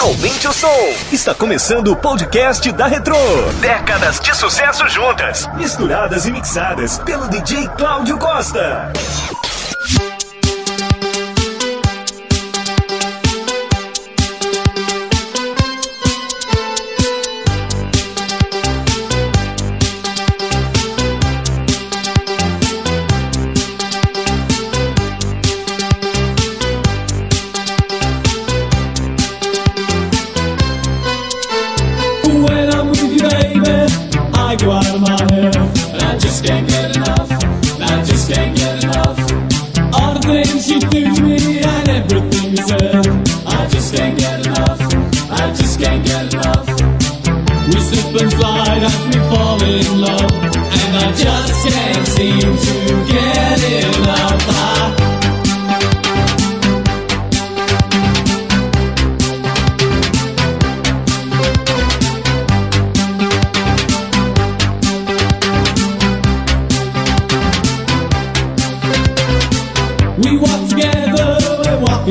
Aumente o som. Está começando o podcast da Retro. Décadas de sucesso juntas, misturadas e mixadas pelo DJ Cláudio Costa.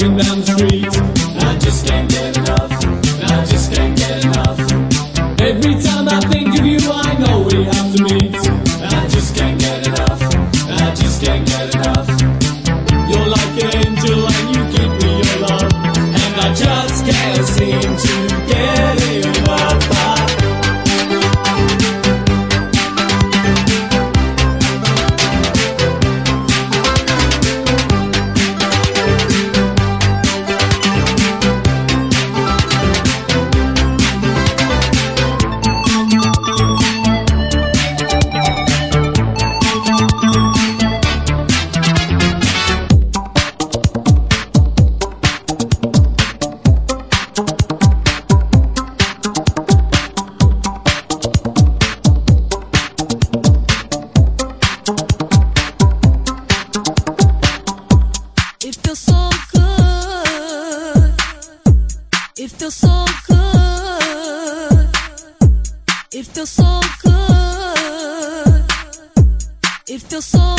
in down the streets. feels so good. It feels so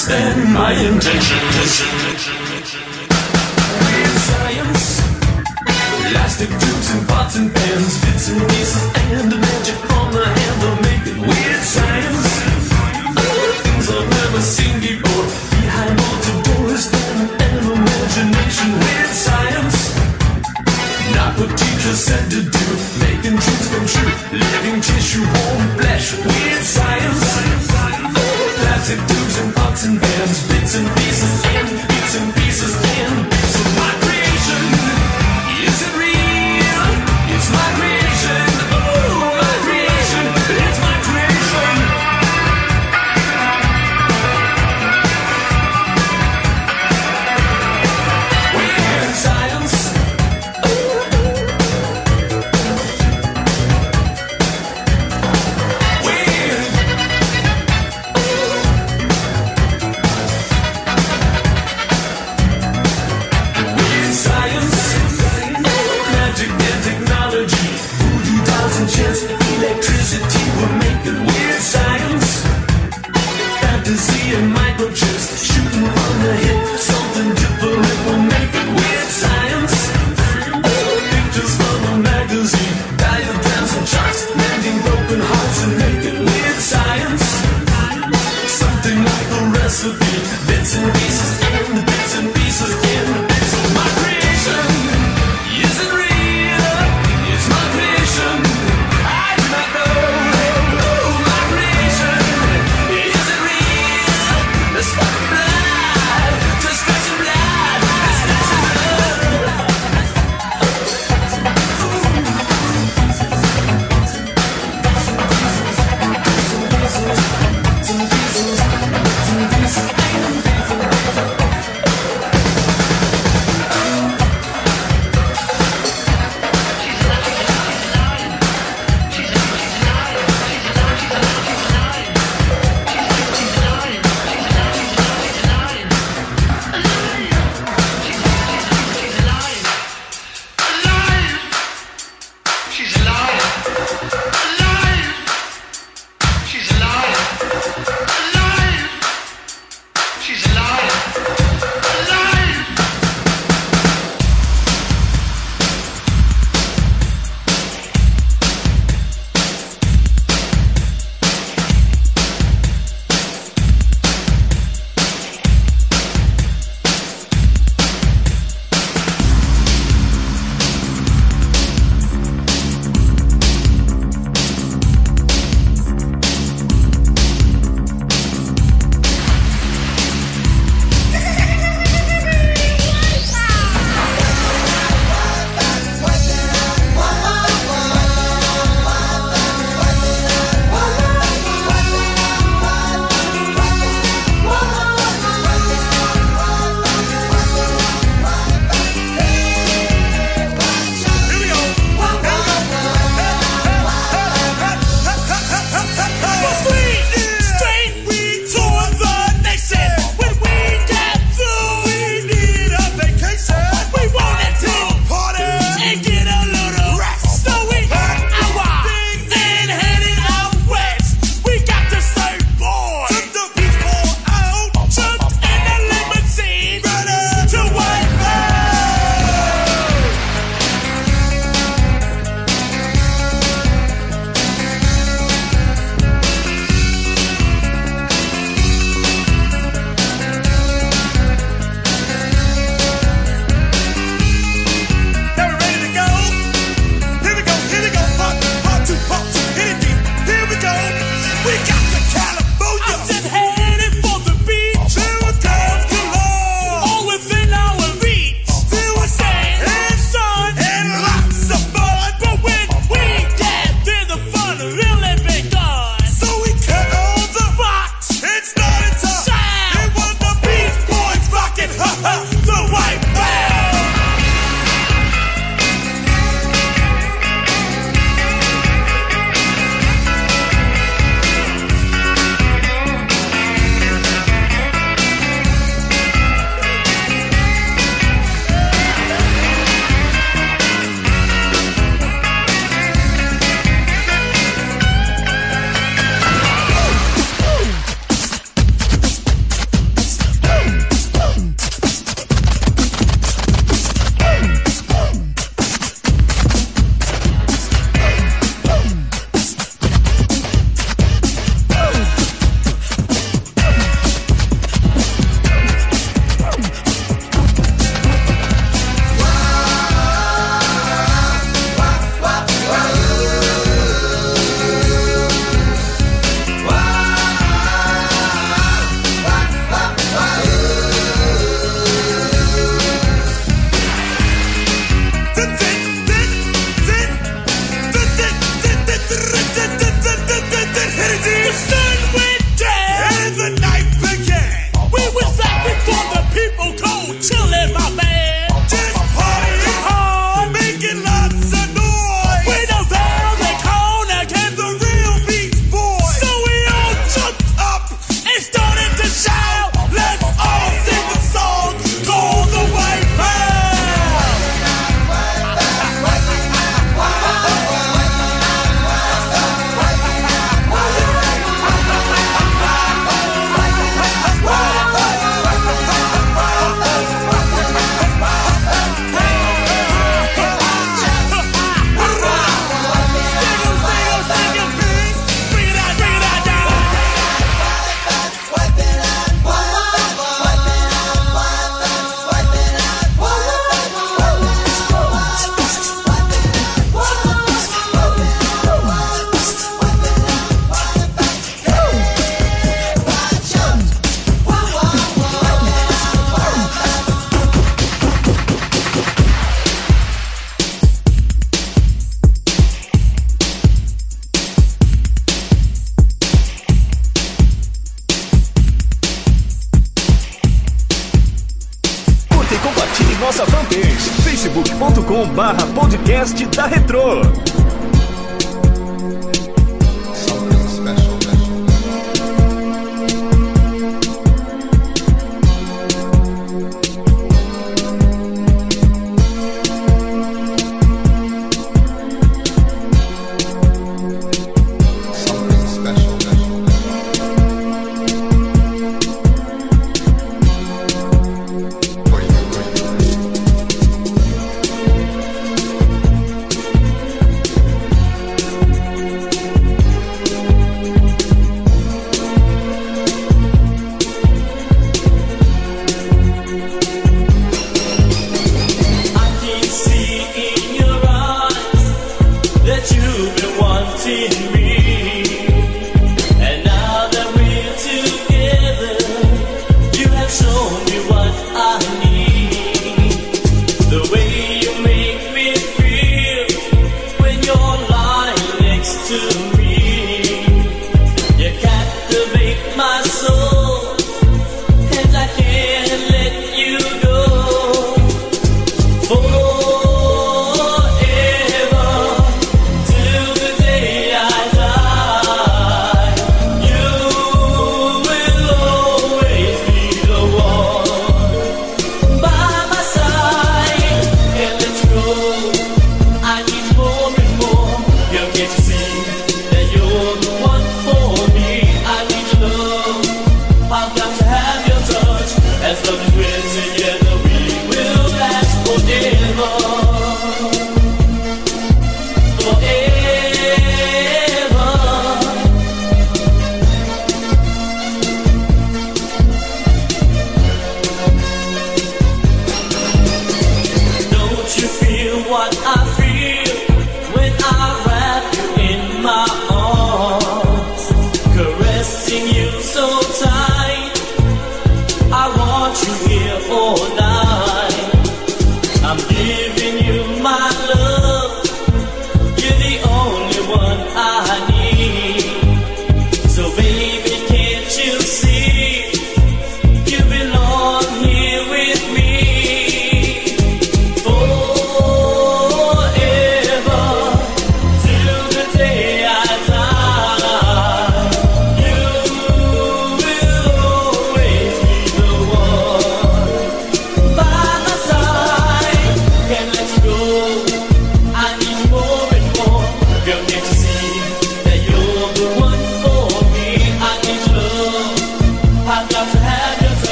understand my intention. Weird science, elastic tubes and pots and pans, bits and pieces, and the magic on the handle. making weird science. Other things I've never seen before, behind bolted doors, and an imagination. Weird science, not what teachers said to do, making dreams come true, living tissue warm. to be